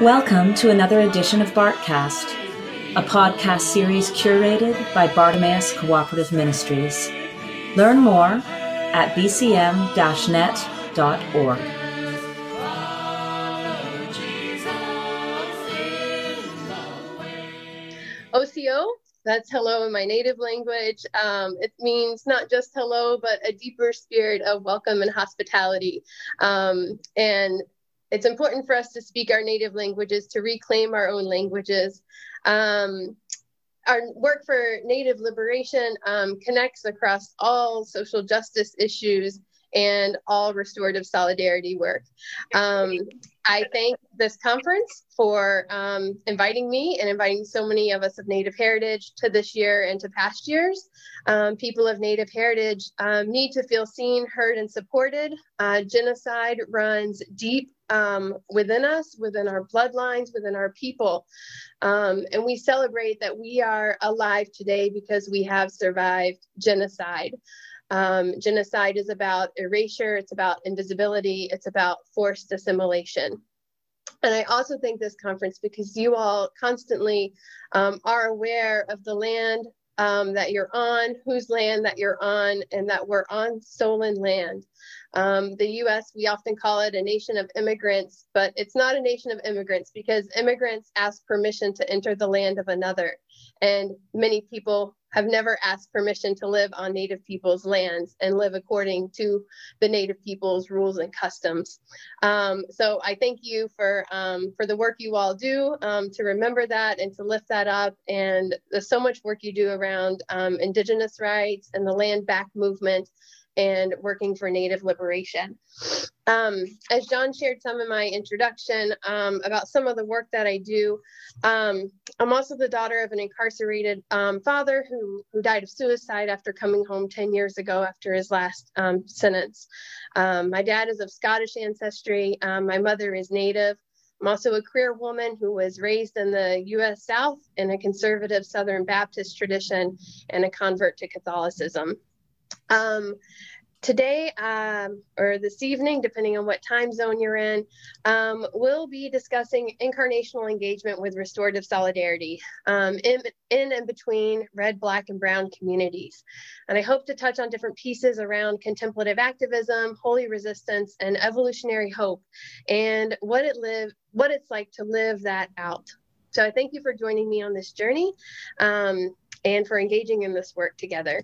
Welcome to another edition of Bartcast, a podcast series curated by Bartimaeus Cooperative Ministries. Learn more at bcm-net.org. OCO, that's hello in my native language. Um, it means not just hello, but a deeper spirit of welcome and hospitality. Um, and it's important for us to speak our native languages, to reclaim our own languages. Um, our work for Native liberation um, connects across all social justice issues and all restorative solidarity work. Um, I thank this conference for um, inviting me and inviting so many of us of Native heritage to this year and to past years. Um, people of Native heritage um, need to feel seen, heard, and supported. Uh, genocide runs deep um, within us, within our bloodlines, within our people. Um, and we celebrate that we are alive today because we have survived genocide. Um, genocide is about erasure, it's about invisibility, it's about forced assimilation. And I also think this conference because you all constantly um, are aware of the land um, that you're on, whose land that you're on, and that we're on stolen land. Um, the US, we often call it a nation of immigrants, but it's not a nation of immigrants because immigrants ask permission to enter the land of another. And many people have never asked permission to live on Native people's lands and live according to the Native people's rules and customs. Um, so I thank you for um, for the work you all do um, to remember that and to lift that up. And there's so much work you do around um, Indigenous rights and the land back movement and working for Native liberation. Um, as John shared some in my introduction um, about some of the work that I do, um, I'm also the daughter of an incarcerated um, father who, who died of suicide after coming home 10 years ago after his last um, sentence. Um, my dad is of Scottish ancestry, my mother is Native. I'm also a queer woman who was raised in the US South in a conservative Southern Baptist tradition and a convert to Catholicism. Um, today um, or this evening, depending on what time zone you're in, um, we'll be discussing incarnational engagement with restorative solidarity um, in, in and between red, black, and brown communities. And I hope to touch on different pieces around contemplative activism, holy resistance, and evolutionary hope, and what it live, what it's like to live that out. So I thank you for joining me on this journey um, and for engaging in this work together.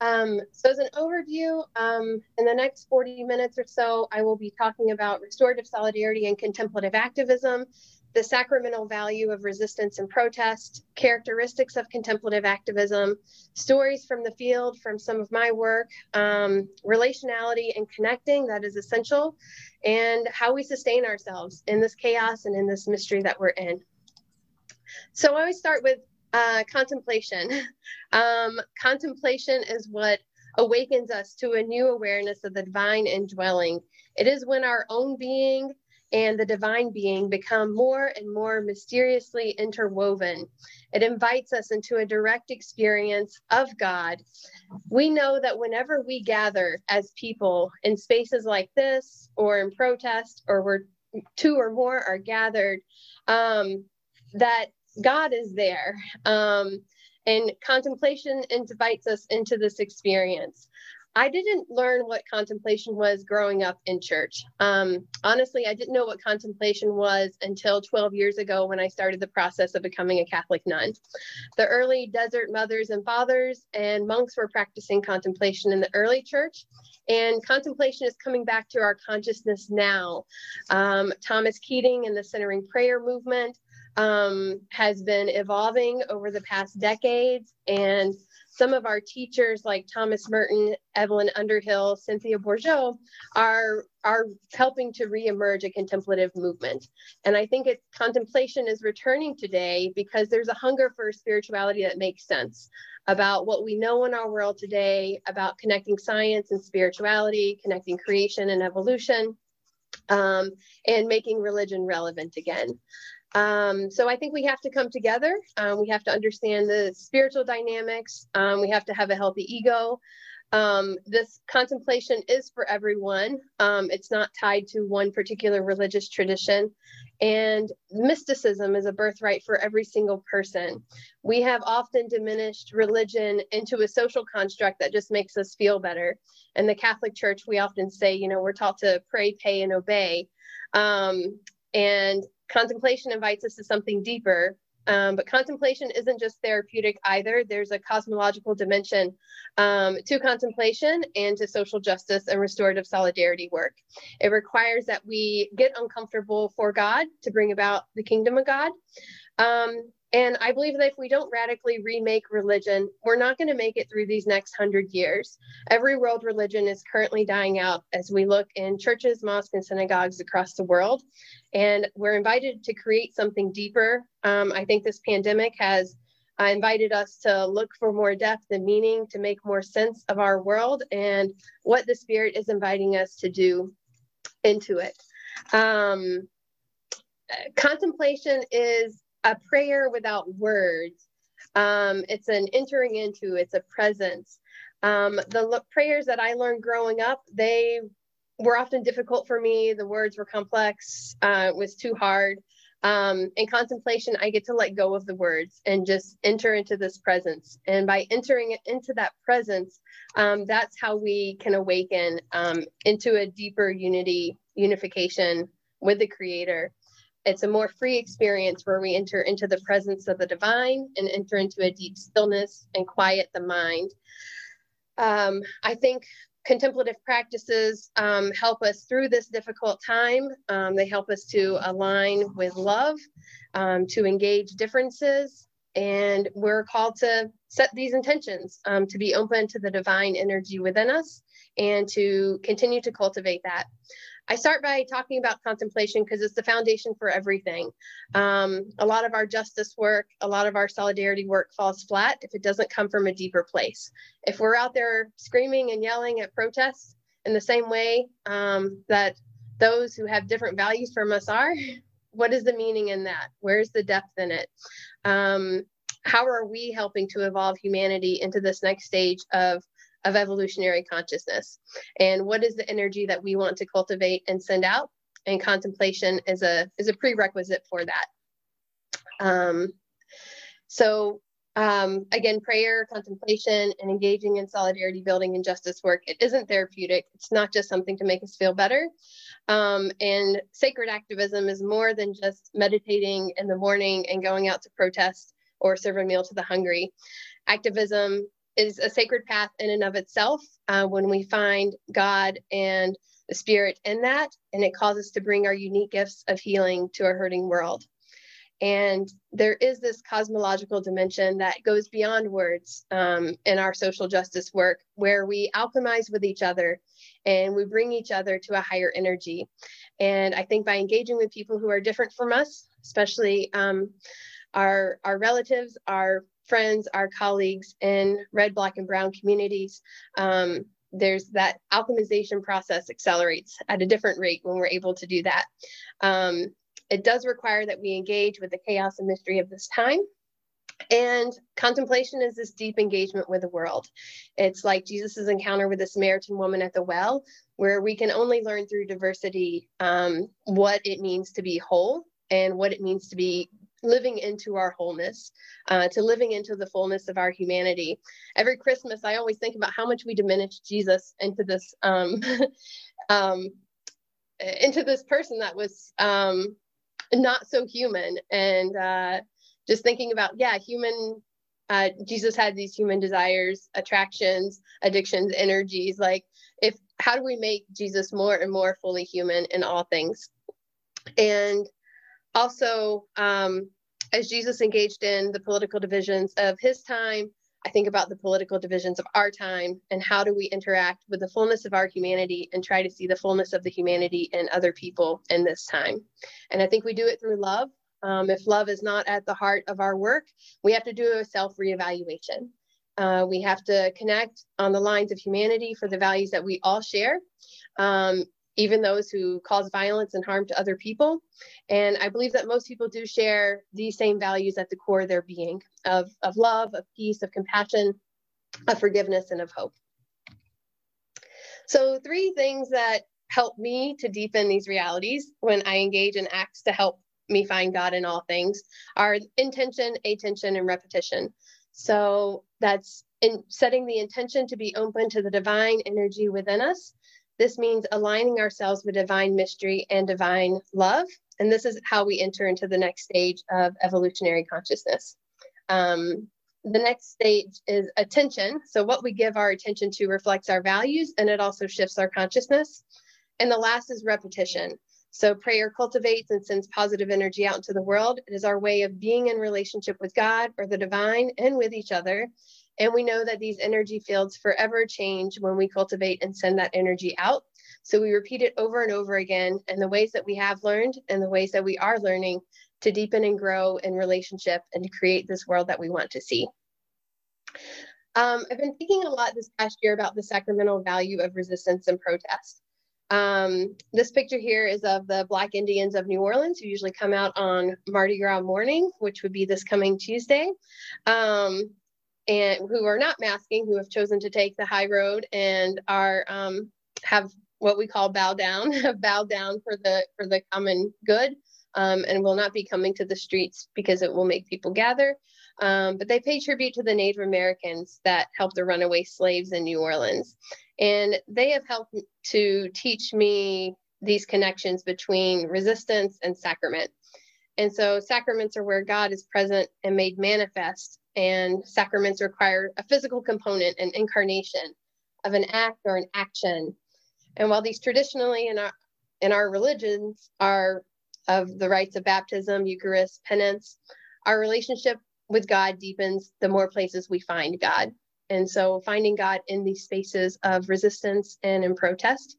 Um, so as an overview, um, in the next 40 minutes or so, I will be talking about restorative solidarity and contemplative activism, the sacramental value of resistance and protest, characteristics of contemplative activism, stories from the field from some of my work, um, relationality and connecting that is essential, and how we sustain ourselves in this chaos and in this mystery that we're in. So I always start with uh, contemplation. Um, contemplation is what awakens us to a new awareness of the divine indwelling. It is when our own being and the divine being become more and more mysteriously interwoven. It invites us into a direct experience of God. We know that whenever we gather as people in spaces like this, or in protest, or where two or more are gathered, um, that God is there. Um, and contemplation invites us into this experience. I didn't learn what contemplation was growing up in church. Um, honestly, I didn't know what contemplation was until 12 years ago when I started the process of becoming a Catholic nun. The early desert mothers and fathers and monks were practicing contemplation in the early church, and contemplation is coming back to our consciousness now. Um, Thomas Keating and the Centering Prayer movement um, has been evolving over the past decades. And some of our teachers, like Thomas Merton, Evelyn Underhill, Cynthia Bourgeault, are, are helping to reemerge a contemplative movement. And I think contemplation is returning today because there's a hunger for spirituality that makes sense about what we know in our world today, about connecting science and spirituality, connecting creation and evolution, um, and making religion relevant again. Um, so I think we have to come together. Um, we have to understand the spiritual dynamics. Um, we have to have a healthy ego. Um, this contemplation is for everyone. Um, it's not tied to one particular religious tradition. And mysticism is a birthright for every single person. We have often diminished religion into a social construct that just makes us feel better. In the Catholic Church, we often say, you know, we're taught to pray, pay, and obey. Um, and contemplation invites us to something deeper. Um, but contemplation isn't just therapeutic either. There's a cosmological dimension um, to contemplation and to social justice and restorative solidarity work. It requires that we get uncomfortable for God to bring about the kingdom of God. Um, and I believe that if we don't radically remake religion, we're not going to make it through these next hundred years. Every world religion is currently dying out as we look in churches, mosques, and synagogues across the world. And we're invited to create something deeper. Um, I think this pandemic has uh, invited us to look for more depth and meaning to make more sense of our world and what the Spirit is inviting us to do into it. Um, contemplation is a prayer without words. Um, it's an entering into, it's a presence. Um, the prayers that I learned growing up, they were often difficult for me. The words were complex, uh, it was too hard. Um, in contemplation, I get to let go of the words and just enter into this presence. And by entering into that presence, um, that's how we can awaken um, into a deeper unity, unification with the Creator. It's a more free experience where we enter into the presence of the divine and enter into a deep stillness and quiet the mind. Um, I think contemplative practices um, help us through this difficult time. Um, they help us to align with love, um, to engage differences, and we're called to set these intentions um, to be open to the divine energy within us and to continue to cultivate that. I start by talking about contemplation because it's the foundation for everything. Um, a lot of our justice work, a lot of our solidarity work falls flat if it doesn't come from a deeper place. If we're out there screaming and yelling at protests in the same way um, that those who have different values from us are, what is the meaning in that? Where's the depth in it? Um, how are we helping to evolve humanity into this next stage of of evolutionary consciousness. And what is the energy that we want to cultivate and send out? And contemplation is a is a prerequisite for that. Um, so um, again prayer contemplation and engaging in solidarity building and justice work it isn't therapeutic. It's not just something to make us feel better. Um, and sacred activism is more than just meditating in the morning and going out to protest or serve a meal to the hungry. Activism is a sacred path in and of itself uh, when we find God and the Spirit in that, and it calls us to bring our unique gifts of healing to a hurting world. And there is this cosmological dimension that goes beyond words um, in our social justice work, where we alchemize with each other and we bring each other to a higher energy. And I think by engaging with people who are different from us, especially um, our, our relatives, our friends, our colleagues in red, black, and brown communities, um, there's that alchemization process accelerates at a different rate when we're able to do that. Um, it does require that we engage with the chaos and mystery of this time. And contemplation is this deep engagement with the world. It's like Jesus's encounter with the Samaritan woman at the well, where we can only learn through diversity um, what it means to be whole and what it means to be living into our wholeness, uh, to living into the fullness of our humanity. Every Christmas, I always think about how much we diminish Jesus into this um, um, into this person that was um, not so human, and uh, just thinking about yeah, human. Uh, Jesus had these human desires, attractions, addictions, energies. Like, if how do we make Jesus more and more fully human in all things? And also, um, as Jesus engaged in the political divisions of his time, I think about the political divisions of our time and how do we interact with the fullness of our humanity and try to see the fullness of the humanity in other people in this time. And I think we do it through love. Um, if love is not at the heart of our work, we have to do a self reevaluation. Uh, we have to connect on the lines of humanity for the values that we all share. Um, even those who cause violence and harm to other people. And I believe that most people do share these same values at the core of their being of, of love, of peace, of compassion, of forgiveness, and of hope. So, three things that help me to deepen these realities when I engage in acts to help me find God in all things are intention, attention, and repetition. So, that's in setting the intention to be open to the divine energy within us this means aligning ourselves with divine mystery and divine love. And this is how we enter into the next stage of evolutionary consciousness. Um, the next stage is attention. So, what we give our attention to reflects our values and it also shifts our consciousness. And the last is repetition. So, prayer cultivates and sends positive energy out into the world. It is our way of being in relationship with God or the divine and with each other. And we know that these energy fields forever change when we cultivate and send that energy out. So we repeat it over and over again and the ways that we have learned and the ways that we are learning to deepen and grow in relationship and to create this world that we want to see. Um, I've been thinking a lot this past year about the sacramental value of resistance and protest. Um, this picture here is of the Black Indians of New Orleans who usually come out on Mardi Gras morning, which would be this coming Tuesday. Um, and who are not masking, who have chosen to take the high road and are um, have what we call bow down, have bowed down for the for the common good, um, and will not be coming to the streets because it will make people gather. Um, but they pay tribute to the Native Americans that helped the runaway slaves in New Orleans, and they have helped to teach me these connections between resistance and sacrament. And so sacraments are where God is present and made manifest and sacraments require a physical component, an incarnation of an act or an action. And while these traditionally in our in our religions are of the rites of baptism, Eucharist, penance, our relationship with God deepens the more places we find God. And so finding God in these spaces of resistance and in protest,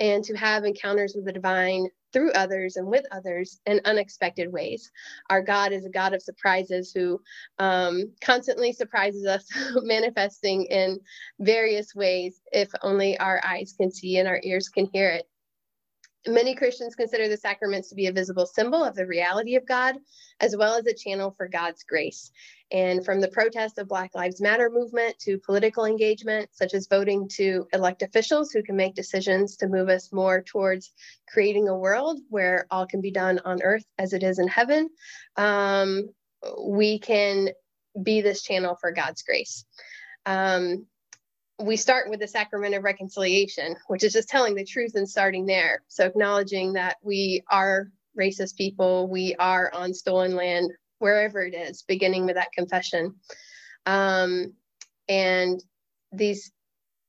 and to have encounters with the divine through others and with others in unexpected ways. Our God is a God of surprises who um, constantly surprises us, manifesting in various ways if only our eyes can see and our ears can hear it. Many Christians consider the sacraments to be a visible symbol of the reality of God, as well as a channel for God's grace. And from the protest of Black Lives Matter movement to political engagement, such as voting to elect officials who can make decisions to move us more towards creating a world where all can be done on earth as it is in heaven, um, we can be this channel for God's grace. Um, we start with the sacrament of reconciliation, which is just telling the truth and starting there. So acknowledging that we are racist people, we are on stolen land, wherever it is, beginning with that confession. Um, and these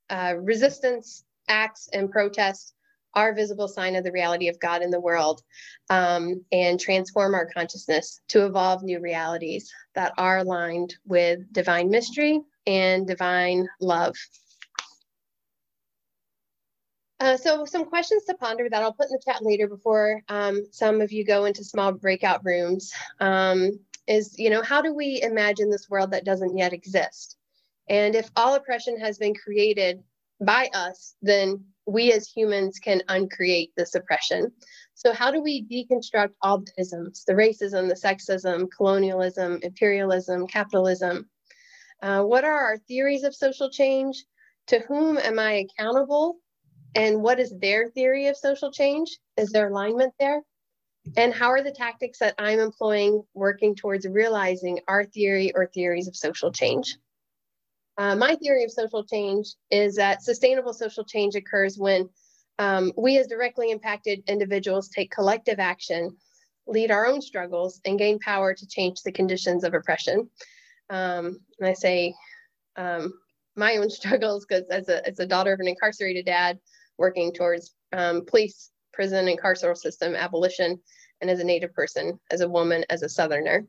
uh, resistance acts and protests are visible sign of the reality of God in the world um, and transform our consciousness to evolve new realities that are aligned with divine mystery and divine love. Uh, so some questions to ponder that I'll put in the chat later before um, some of you go into small breakout rooms um, is, you know, how do we imagine this world that doesn't yet exist? And if all oppression has been created by us, then we as humans can uncreate this oppression. So how do we deconstruct all the isms, the racism, the sexism, colonialism, imperialism, capitalism? Uh, what are our theories of social change? To whom am I accountable and what is their theory of social change? Is there alignment there? And how are the tactics that I'm employing working towards realizing our theory or theories of social change? Uh, my theory of social change is that sustainable social change occurs when um, we, as directly impacted individuals, take collective action, lead our own struggles, and gain power to change the conditions of oppression. Um, and I say um, my own struggles because, as a, as a daughter of an incarcerated dad, working towards um, police, prison, and carceral system abolition, and as a Native person, as a woman, as a Southerner,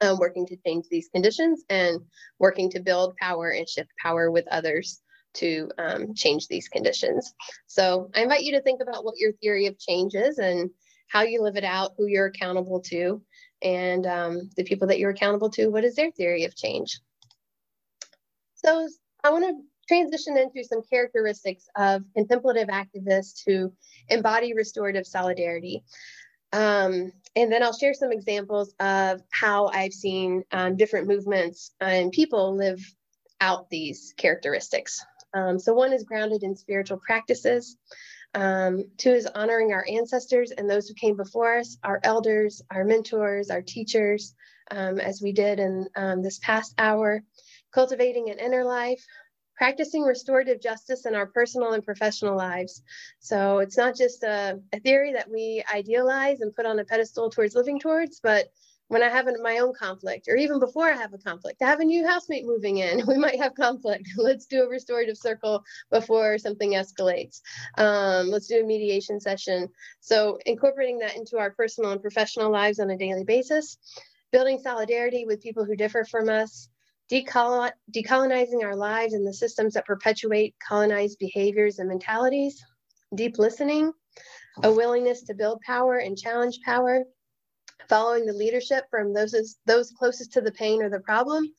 um, working to change these conditions and working to build power and shift power with others to um, change these conditions. So I invite you to think about what your theory of change is and how you live it out, who you're accountable to, and um, the people that you're accountable to, what is their theory of change? So I want to transition into some characteristics of contemplative activists who embody restorative solidarity. Um, and then I'll share some examples of how I've seen um, different movements and people live out these characteristics. Um, so one is grounded in spiritual practices. Um, two is honoring our ancestors and those who came before us, our elders, our mentors, our teachers, um, as we did in um, this past hour. Cultivating an inner life, practicing restorative justice in our personal and professional lives. So it's not just a, a, theory that we idealize and put on a pedestal towards living towards, but when I have my own conflict, or even before I have a conflict, I have a new housemate moving in, we might have conflict. Let's do a restorative circle before something escalates. Um, let's do a mediation session. So incorporating that into our personal and professional lives on a daily basis, building solidarity with people who differ from us, decolonizing our lives and the systems that perpetuate colonized behaviors and mentalities, deep listening, a willingness to build power and challenge power, following the leadership from those, those closest to the pain or the problem.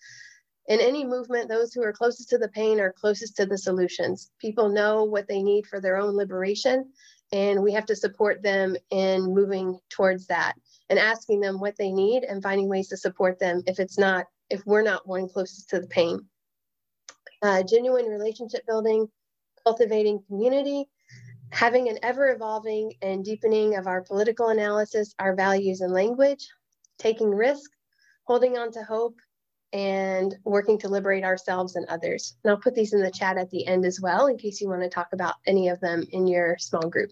In any movement, those who are closest to the pain are closest to the solutions. People know what they need for their own liberation, and we have to support them in moving towards that and asking them what they need and finding ways to support them if it's not if we're not one closest to the pain. Uh, genuine relationship building, cultivating community, having an ever evolving and deepening of our political analysis, our values and language, taking risk, holding on to hope, and working to liberate ourselves and others. And I'll put these in the chat at the end as well in case you want to talk about any of them in your small group.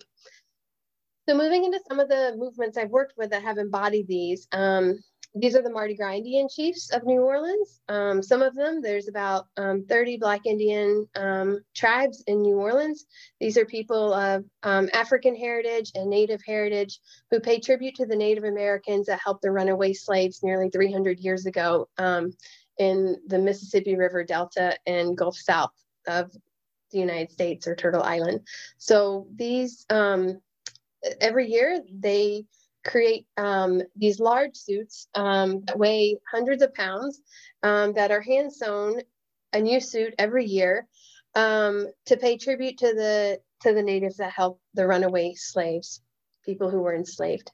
So moving into some of the movements I've worked with that have embodied these, um, these are the Mardi Gras Indian chiefs of New Orleans. Um, some of them, there's about um, 30 Black Indian um, tribes in New Orleans. These are people of um, African heritage and Native heritage who pay tribute to the Native Americans that helped the runaway slaves nearly 300 years ago um, in the Mississippi River Delta and Gulf South of the United States or Turtle Island. So these, um, every year they create um, these large suits um, that weigh hundreds of pounds um, that are hand sewn a new suit every year um, to pay tribute to the to the natives that helped the runaway slaves people who were enslaved.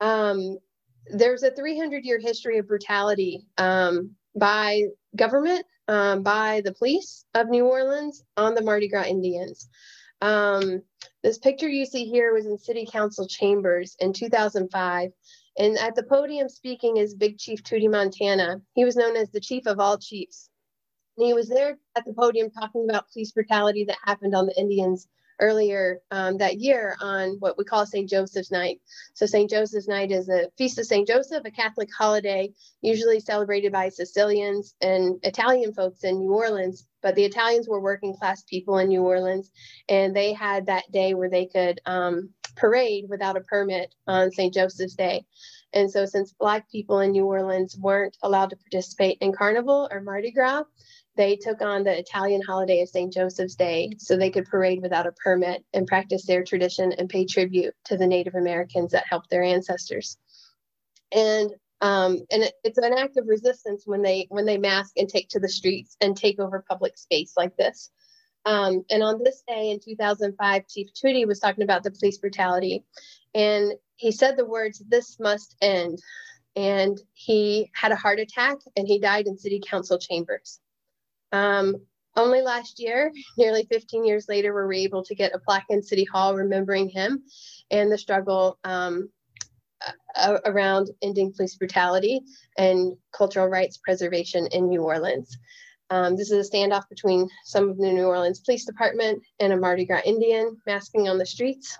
Um, there's a 300 year history of brutality um, by government by the police of new orleans on the mardi gras indians um, this picture you see here was in City Council chambers in 2005. And at the podium speaking is Big Chief Tootie Montana. He was known as the chief of all chiefs. And he was there at the podium talking about police brutality that happened on the Indians earlier um, that year on what we call St. Joseph's Night. So, St. Joseph's Night is a feast of St. Joseph, a Catholic holiday usually celebrated by Sicilians and Italian folks in New Orleans. But the Italians were working class people in New Orleans, and they had that day where they could um, parade without a permit on St. Joseph's Day. And so, since Black people in New Orleans weren't allowed to participate in Carnival or Mardi Gras, they took on the Italian holiday of St. Joseph's Day so they could parade without a permit and practice their tradition and pay tribute to the Native Americans that helped their ancestors. And um, and it, it's an act of resistance when they when they mask and take to the streets and take over public space like this. Um, and on this day in 2005, Chief Tootie was talking about the police brutality, and he said the words, "This must end." And he had a heart attack and he died in city council chambers. Um, only last year, nearly 15 years later, were we able to get a plaque in City Hall remembering him and the struggle um, around ending police brutality and cultural rights preservation in New Orleans. Um, this is a standoff between some of the New Orleans Police Department and a Mardi Gras Indian masking on the streets.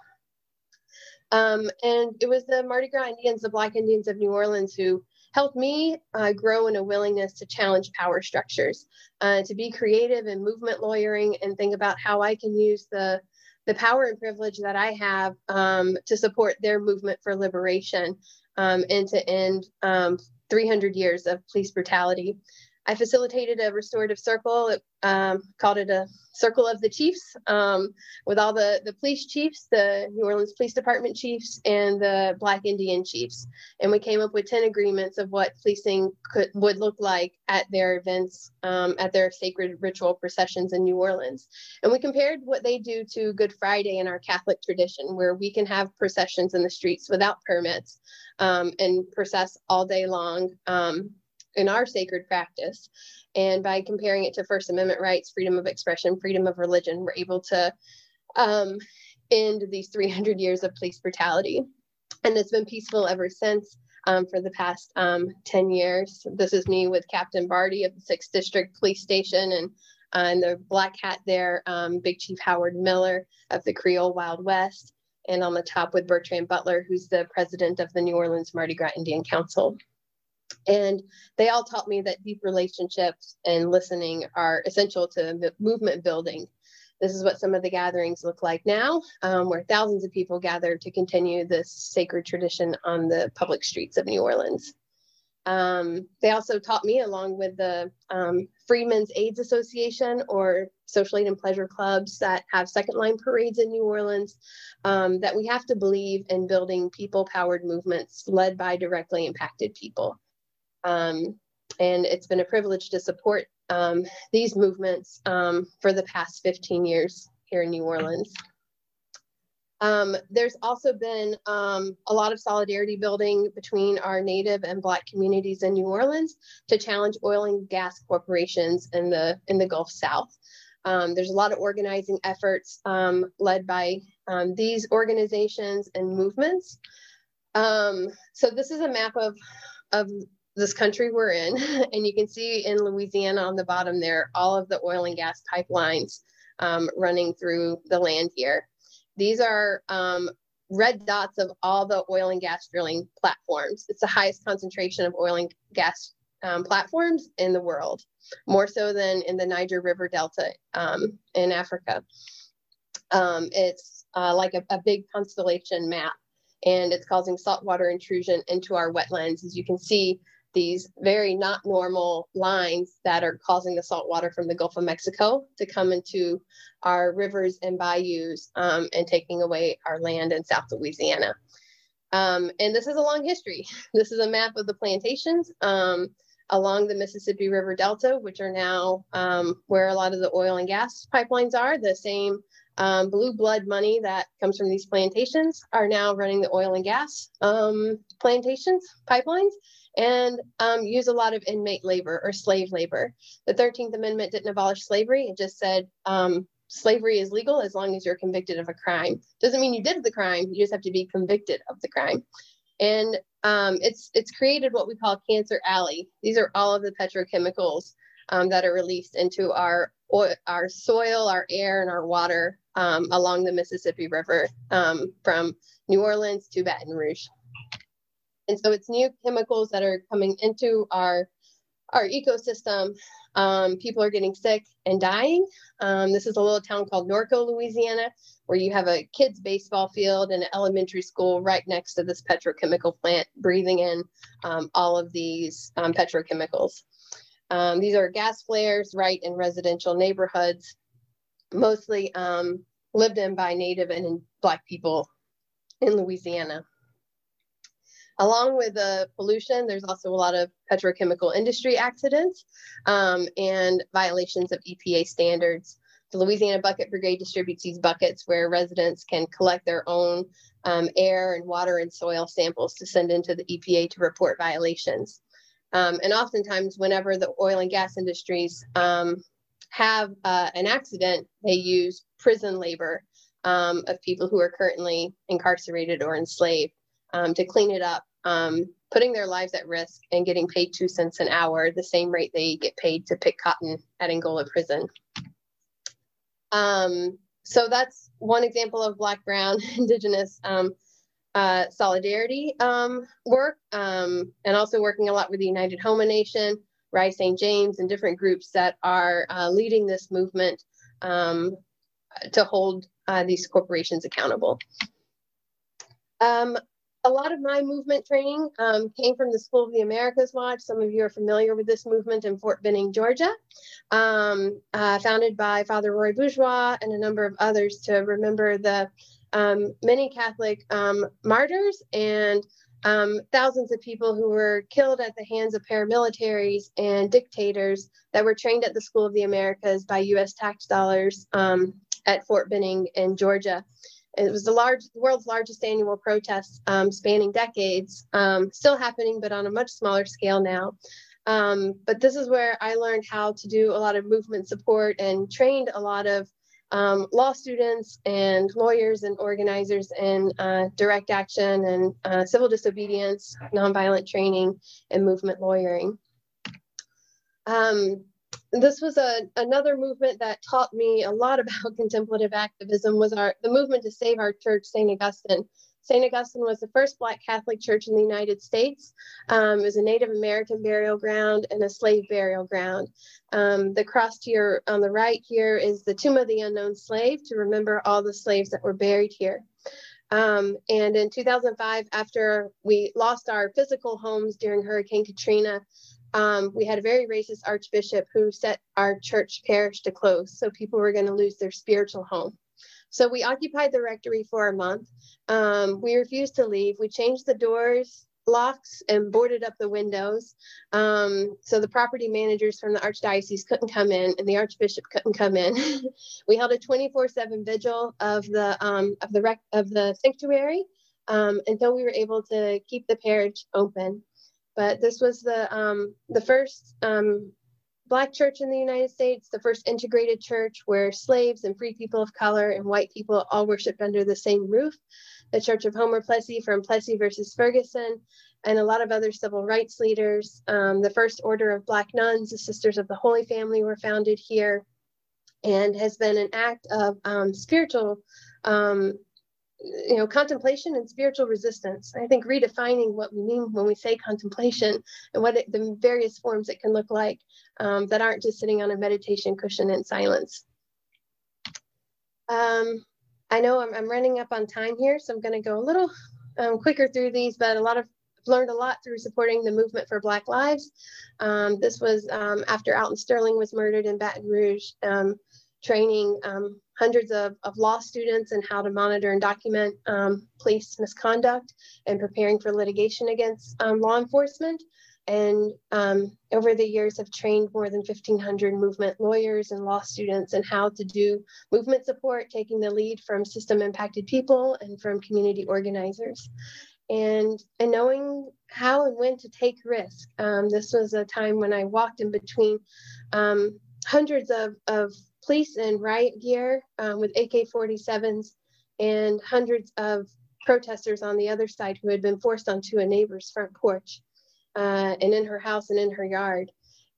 Um, and it was the Mardi Gras Indians, the Black Indians of New Orleans, who helped me uh, grow in a willingness to challenge power structures, uh, to be creative in movement lawyering and think about how I can use the, the power and privilege that I have um, to support their movement for liberation um, and to end um, 300 years of police brutality. I facilitated a restorative circle, um, called it a circle of the chiefs, um, with all the, the police chiefs, the New Orleans Police Department chiefs, and the Black Indian chiefs. And we came up with 10 agreements of what policing could would look like at their events, um, at their sacred ritual processions in New Orleans. And we compared what they do to Good Friday in our Catholic tradition, where we can have processions in the streets without permits um, and process all day long um, in our sacred practice. And by comparing it to First Amendment rights, freedom of expression, freedom of religion, we're able to um, end these 300 years of police brutality. And it's been peaceful ever since um, for the past um, 10 years. This is me with Captain Barty of the 6th District Police Station and uh, and the black hat there, um, Big Chief Howard Miller of the Creole Wild West, and on the top with Bertrand Butler, who's the president of the New Orleans Mardi Gras Indian Council. And they all taught me that deep relationships and listening are essential to movement building. This is what some of the gatherings look like now, um, where thousands of people gather to continue this sacred tradition on the public streets of New Orleans. Um, they also taught me, along with the um, Freedmen's AIDS Association or social aid and pleasure clubs that have second line parades in New Orleans, um, that we have to believe in building people powered movements led by directly impacted people. Um, and it's been a privilege to support um, these movements um, for the past 15 years here in New Orleans. Um, there's also been um, a lot of solidarity building between our Native and Black communities in New Orleans to challenge oil and gas corporations in the in the Gulf South. Um, there's a lot of organizing efforts led by these organizations and movements. so this is a map of of this country we're in. And you can see in Louisiana on the bottom there, all of the oil and gas pipelines um, running through the land here. These are um, red dots of all the oil and gas drilling platforms. It's the highest concentration of oil and gas um, platforms in the world, more so than in the Niger River Delta um, in Africa. Um, it's uh, like a, a big constellation map and it's causing saltwater intrusion into our wetlands. As you can see, these very not normal lines that are causing the salt water from the Gulf of Mexico to come into our rivers and bayous um, and taking away our land in South Louisiana. Um, and this is a long history. This is a map of the plantations um, along the Mississippi River Delta, which are now um, where a lot of the oil and gas pipelines are. The same um, blue blood money that comes from these plantations are now running the oil and gas um, plantations pipelines and um, use a lot of inmate labor or slave labor. The 13th Amendment didn't abolish slavery, it just said um, slavery is legal as long as you're convicted of a crime. Doesn't mean you did the crime, you just have to be convicted of the crime. And um, it's it's created what we call Cancer Alley. These are all of the petrochemicals um, that are released into our our soil, our air, and our water um, along the Mississippi River um, from New Orleans to Baton Rouge. And so it's new chemicals that are coming into our our ecosystem. Um, people are getting sick and dying. Um, this is a little town called Norco, Louisiana, where you have a kids' baseball field and an elementary school right next to this petrochemical plant, breathing in um, all of these um, petrochemicals. Um, these are gas flares right in residential neighborhoods, mostly um, lived in by Native and Black people in Louisiana. Along with the pollution, there's also a lot of petrochemical industry accidents um, and violations of EPA standards. The Louisiana Bucket Brigade distributes these buckets where residents can collect their own um, air and water and soil samples to send into the EPA to report violations. Um, and oftentimes, whenever the oil and gas industries um, have uh, an accident, they use prison labor um, of people who are currently incarcerated or enslaved um, to clean it up um, putting their lives at risk and getting paid two cents an hour, the same rate they get paid to pick cotton at Angola prison. Um, so that's one example of Black, Brown, Indigenous um, uh, solidarity um, work, um, and also working a lot with the United Houma Nation, Rise St. James, and different groups that are uh, leading this movement um, to hold uh, these corporations accountable. Um, a lot of my movement training um, came from the School of the Americas Watch. Some of you are familiar with this movement in Fort Benning, Georgia, um, uh, founded by Father Roy Bourgeois and a number of others to remember the um, many Catholic um, martyrs and um, thousands of people who were killed at the hands of paramilitaries and dictators that were trained at the School of the Americas by U.S. tax dollars um, at Fort Benning in Georgia. It was the large, the world's largest annual protest, um, spanning decades, um, still happening, but on a much smaller scale now. Um, but this is where I learned how to do a lot of movement support and trained a lot of um, law students and lawyers and organizers in uh, direct action and uh, civil disobedience, nonviolent training, and movement lawyering. Um, this was a, another movement that taught me a lot about contemplative activism was our the movement to save our church st augustine. St augustine was the first black catholic church in the united states. Um, it was a native american burial ground and a slave burial ground. Um, the cross here on the right here is the tomb of the unknown slave to remember all the slaves that were buried here. Um, and in 2005 after we lost our physical homes during hurricane katrina um, we had a very racist archbishop who set our church parish to close. So people were going to lose their spiritual home. So we occupied the rectory for a month. Um, we refused to leave. We changed the doors, locks, and boarded up the windows. Um, so the property managers from the archdiocese couldn't come in, and the archbishop couldn't come in. we held a 24/7 vigil of the um, of the rec- of the sanctuary um, until we were able to keep the parish open but this was the um, the first um, black church in the United States, the first integrated church where slaves and free people of color and white people all worshiped under the same roof. The Church of Homer Plessy from Plessy versus Ferguson, and a lot of other civil rights leaders. Um, the first order of black nuns, the Sisters of the Holy Family, were founded here, and has been an act of um, spiritual um, you know contemplation and spiritual resistance. I think redefining what we mean when we say contemplation and what it, the various forms it can look like um, that aren't just sitting on a meditation cushion in silence. Um, i know I'm, I'm, running up on time here so i'm going to go a little um, quicker through these but a lot of learned a lot through supporting the movement for black lives. Um, this was um, after alton sterling was murdered in baton rouge. Um, training um, hundreds of, of law students in how to monitor and document um, police misconduct and preparing for litigation against um, law enforcement. And um, over the years have trained more than 1,500 movement lawyers and law students in how to do movement support, taking the lead from system impacted people and from community organizers. And, and knowing how and when to take risk. Um, this was a time when I walked in between um, hundreds of, of police in riot gear um, with AK 47s and hundreds of protesters on the other side who had been forced onto a neighbor's front porch uh, and in her house and in her yard.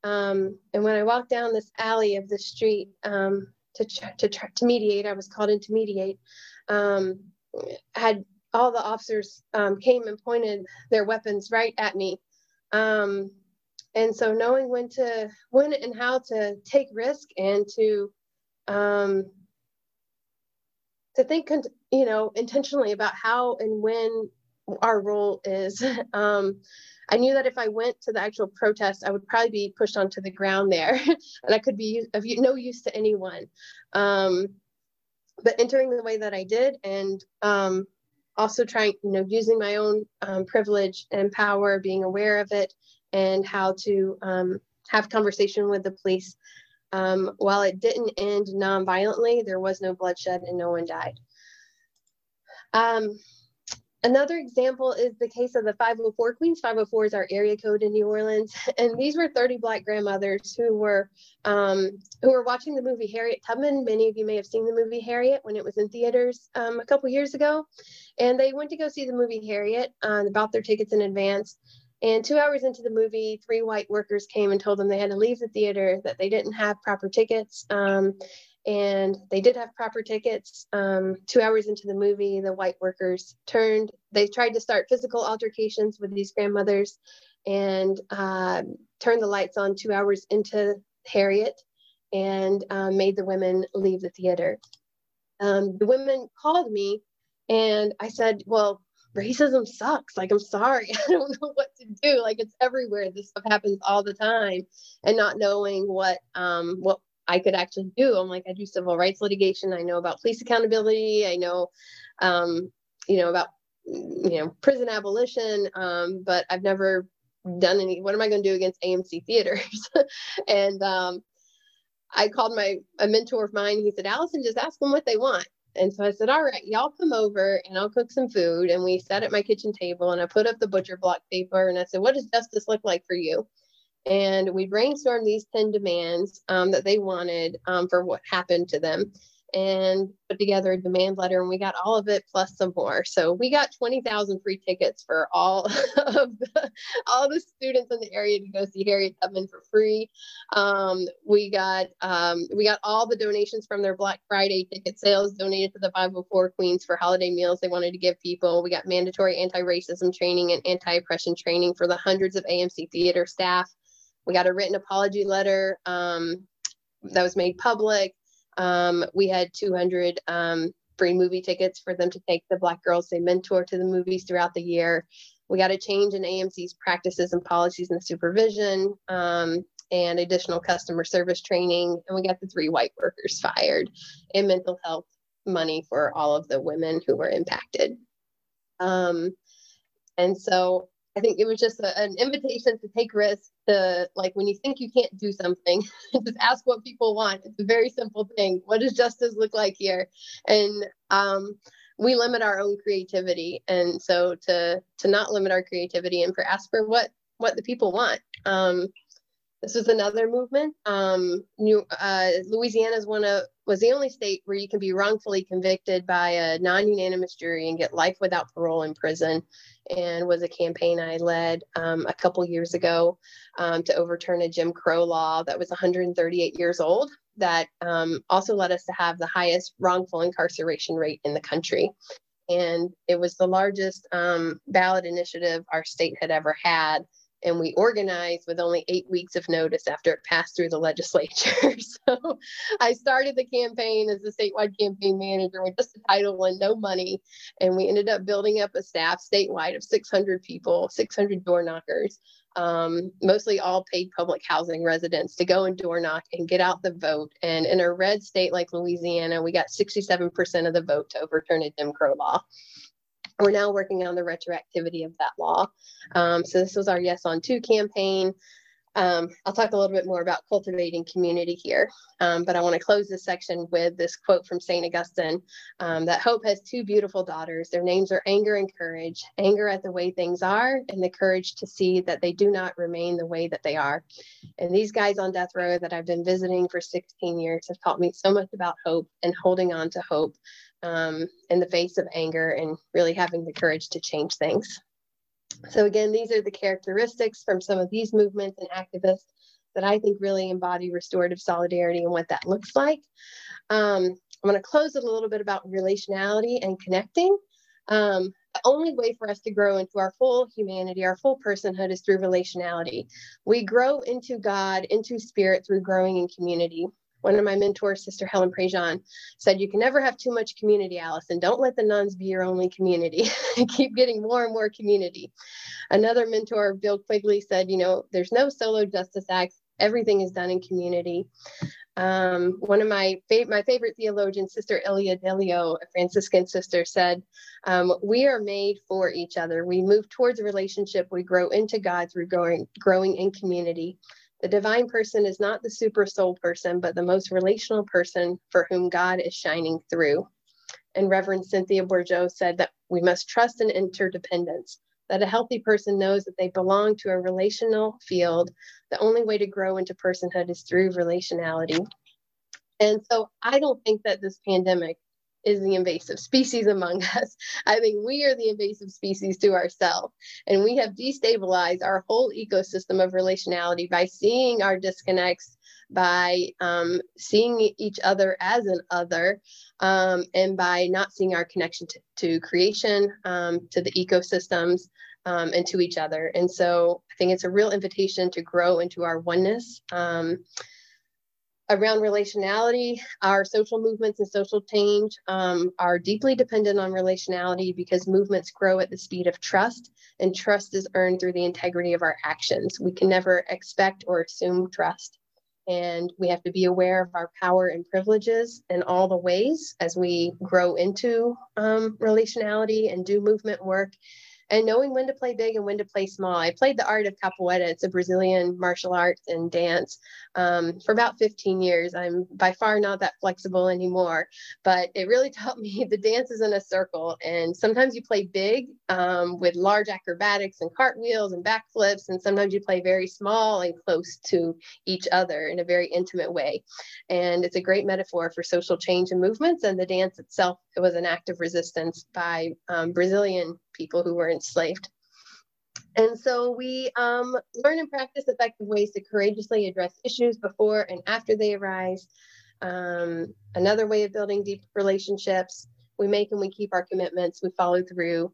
Um, and when I walked down this alley of the street um, to, to, to mediate, I was called in to mediate, um, had all the officers um, came and pointed their weapons right at me. Um, and so knowing when to when and how to take risk and to um, to think you know intentionally about how and when our role is. Um, i knew that if i went to the actual protest i would probably be pushed onto the ground there. And i could be of no use to anyone. Um, but entering the way that i did and um, also trying you know using my own um, privilege and power being aware of it and how to um, have conversation with the police. Um, while it didn't end non-violently, there was no bloodshed and no one died. Um, another example is the case of the 504 Queens. 504 is our area code in New Orleans, and these were 30 Black grandmothers who were um, who were watching the movie Harriet Tubman. Many of you may have seen the movie Harriet when it was in theaters um, a couple years ago, and they went to go see the movie Harriet. Uh, bought their tickets in advance, and two hours into the movie, three white workers came and told them they had to leave the theater, that they didn't have proper tickets. Um, and they did have proper tickets. Um, two hours into the movie, the white workers turned, they tried to start physical altercations with these grandmothers and uh, turned the lights on two hours into Harriet and um, made the women leave the theater. Um, the women called me and I said, Well, racism sucks. Like, I'm sorry. I don't know what to do. Like, it's everywhere. This stuff happens all the time. And not knowing what, um, what I could actually do. I'm like, I do civil rights litigation. I know about police accountability. I know, um, you know, about, you know, prison abolition. Um, but I've never done any, what am I going to do against AMC theaters? and, um, I called my, a mentor of mine. He said, Allison, just ask them what they want. And so I said, all right, y'all come over and I'll cook some food. And we sat at my kitchen table and I put up the butcher block paper and I said, what does justice look like for you? And we brainstormed these 10 demands um, that they wanted um, for what happened to them and put together a demand letter and we got all of it plus some more. So we got 20,000 free tickets for all of the, all the students in the area to go see Harriet Tubman for free. Um, we got um, we got all the donations from their Black Friday ticket sales donated to the 504 Queens for holiday meals they wanted to give people. We got mandatory anti-racism training and anti-oppression training for the hundreds of AMC theater staff. We got a written apology letter um, that was made public um, we had 200 um, free movie tickets for them to take the Black girls they mentor to the movies throughout the year. We got a change in AMC's practices and policies and supervision um, and additional customer service training. And we got the three white workers fired and mental health money for all of the women who were impacted. Um, and so I think it was just a, an invitation to take risks. To like when you think you can't do something, just ask what people want. It's a very simple thing. What does justice look like here? And um, we limit our own creativity, and so to to not limit our creativity and for ask for what what the people want. Um, this was another movement. Um, New, uh, Louisiana is one of was the only state where you can be wrongfully convicted by a non-unanimous jury and get life without parole in prison, and was a campaign I led um, a couple years ago um, to overturn a Jim Crow law that was 138 years old. That um, also led us to have the highest wrongful incarceration rate in the country and it was the largest um, ballot initiative our state had ever had and we organized with only eight weeks of notice after it passed through the legislature. so I started the campaign as a statewide campaign manager with just a title and no money. And we ended up building up a staff statewide of 600 people, 600 door knockers, um, mostly all paid public housing residents to go and door knock and get out the vote. And in a red state like Louisiana, we got 67% of the vote to overturn a Jim Crow law. We're now working on the retroactivity of that law. Um, so this was our Yes on Two campaign. Um, I'll talk a little bit more about cultivating community here, um, but I want to close this section with this quote from St. Augustine um, that hope has two beautiful daughters. Their names are anger and courage anger at the way things are, and the courage to see that they do not remain the way that they are. And these guys on death row that I've been visiting for 16 years have taught me so much about hope and holding on to hope um, in the face of anger and really having the courage to change things. So, again, these are the characteristics from some of these movements and activists that I think really embody restorative solidarity and what that looks like. Um, I'm going to close it a little bit about relationality and connecting. Um, the only way for us to grow into our full humanity, our full personhood, is through relationality. We grow into God, into spirit through growing in community one of my mentors, Sister Helen Prejean, said, You can never have too much community, Allison. Don't let the nuns be your only community. Keep getting more and more community. Another mentor, Bill Quigley, said, You know, there's no solo justice acts, everything is done in community. Um, one of my, fa- my favorite theologians, Sister Ilia Delio, a Franciscan sister, said, um, We are made for each other. We move towards a relationship. We grow into God through growing, growing in community. The divine person is not the super soul person, but the most relational person for whom God is shining through. And Reverend Cynthia Bourgeault said that we must trust in interdependence, that a healthy person knows that they belong to a relational field. The only way to grow into personhood is through relationality. And so I don't think that this pandemic is the invasive species among us. I think we are the invasive species to ourselves. And we have destabilized our whole ecosystem of relationality by seeing our disconnects, by um, seeing each other as an other, um, and by not seeing our connection to, to creation, um, to the ecosystems. Um, and to each other. And so I think it's a real invitation to grow into our oneness. Around relationality, our social movements and social change um, are deeply dependent on relationality because movements grow at the speed of trust, and trust is earned through the integrity of our actions. We can never expect or assume trust. And we have to be aware of our power and privileges in all the ways as we grow into um, relationality and do movement work and knowing when to play big and when to play small. I played the art of capoeira. It's a Brazilian martial arts and dance um, for about 15 years. I'm by far not that flexible anymore, but it really taught me the dance is in a circle. And sometimes you play big um, with large acrobatics and cartwheels and backflips, and sometimes you play very small and close to each other in a very intimate way. And it's a great metaphor for social change and movements. And the dance itself it was an act of resistance by um, Brazilian people who were enslaved. And so we um, learn and practice effective ways to courageously address issues before and after they arise. Um, another way of building deep relationships. We make and we keep our commitments, we follow through,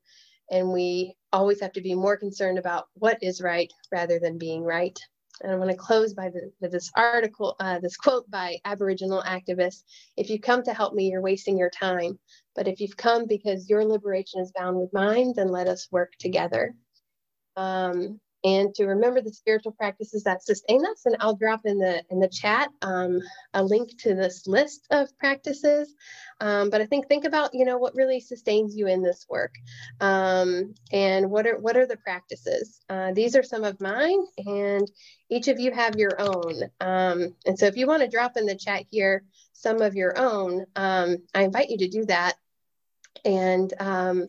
and we always have to be more concerned about what is right rather than being right. And I want to close by the, this article, uh, this quote by Aboriginal activists If you come to help me, you're wasting your time. But if you've come because your liberation is bound with mine, then let us work together. Um, and to remember the spiritual practices that sustain us. And I'll drop in the in the chat um, a link to this list of practices. Um, but I think think about you know what really sustains you in this work, um, and what are what are the practices? Uh, these are some of mine, and each of you have your own. Um, and so if you want to drop in the chat here some of your own, um, I invite you to do that. And um,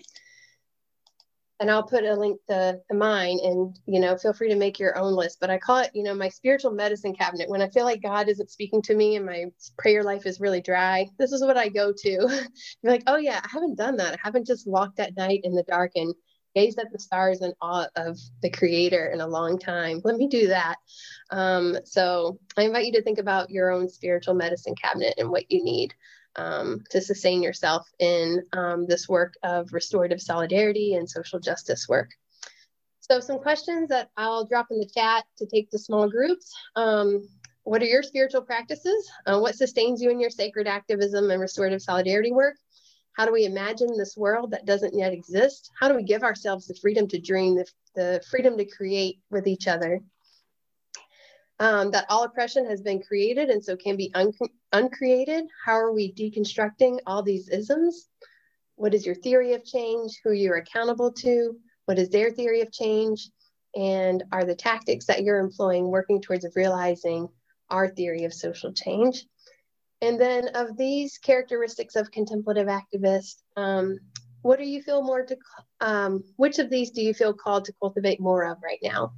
and I'll put a link to, to mine and, you know, feel free to make your own list. But I call it, you know, my spiritual medicine cabinet. When I feel like God isn't speaking to me and my prayer life is really dry, this is what I go to. You're like, oh, yeah, I haven't done that. I haven't just walked at night in the dark and gazed at the stars in awe of the creator in a long time. Let me do that. Um, so I invite you to think about your own spiritual medicine cabinet and what you need um, to sustain yourself in um, this work of restorative solidarity and social justice work. So some questions that I'll drop in the chat to take to small groups. Um, what are your spiritual practices? Uh, what sustains you in your sacred activism and restorative solidarity work? How do we imagine this world that doesn't yet exist? How do we give ourselves the freedom to dream, the, the freedom to create with each other? Um, that all oppression has been created and so can be un- uncreated. How are we deconstructing all these isms? What is your theory of change? Who you're accountable to? What is their theory of change? And are the tactics that you're employing working towards realizing our theory of social change? And then, of these characteristics of contemplative activists, um, what do you feel more to? Um, which of these do you feel called to cultivate more of right now?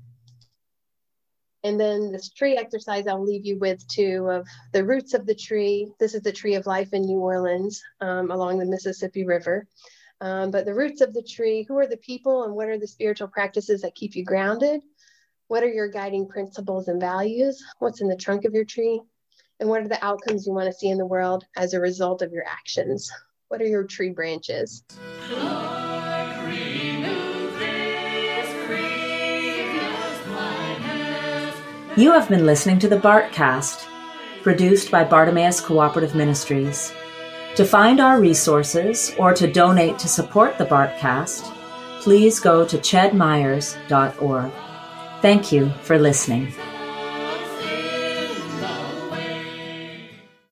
And then this tree exercise I'll leave you with too of the roots of the tree. This is the tree of life in New Orleans um, along the Mississippi River. Um, but the roots of the tree, who are the people and what are the spiritual practices that keep you grounded? What are your guiding principles and values? What's in the trunk of your tree? And what are the outcomes you want to see in the world as a result of your actions? What are your tree branches? You have been listening to the Bartcast, produced by Bartimaeus Cooperative Ministries. To find our resources or to donate to support the Bartcast, please go to chedmyers.org. Thank you for listening.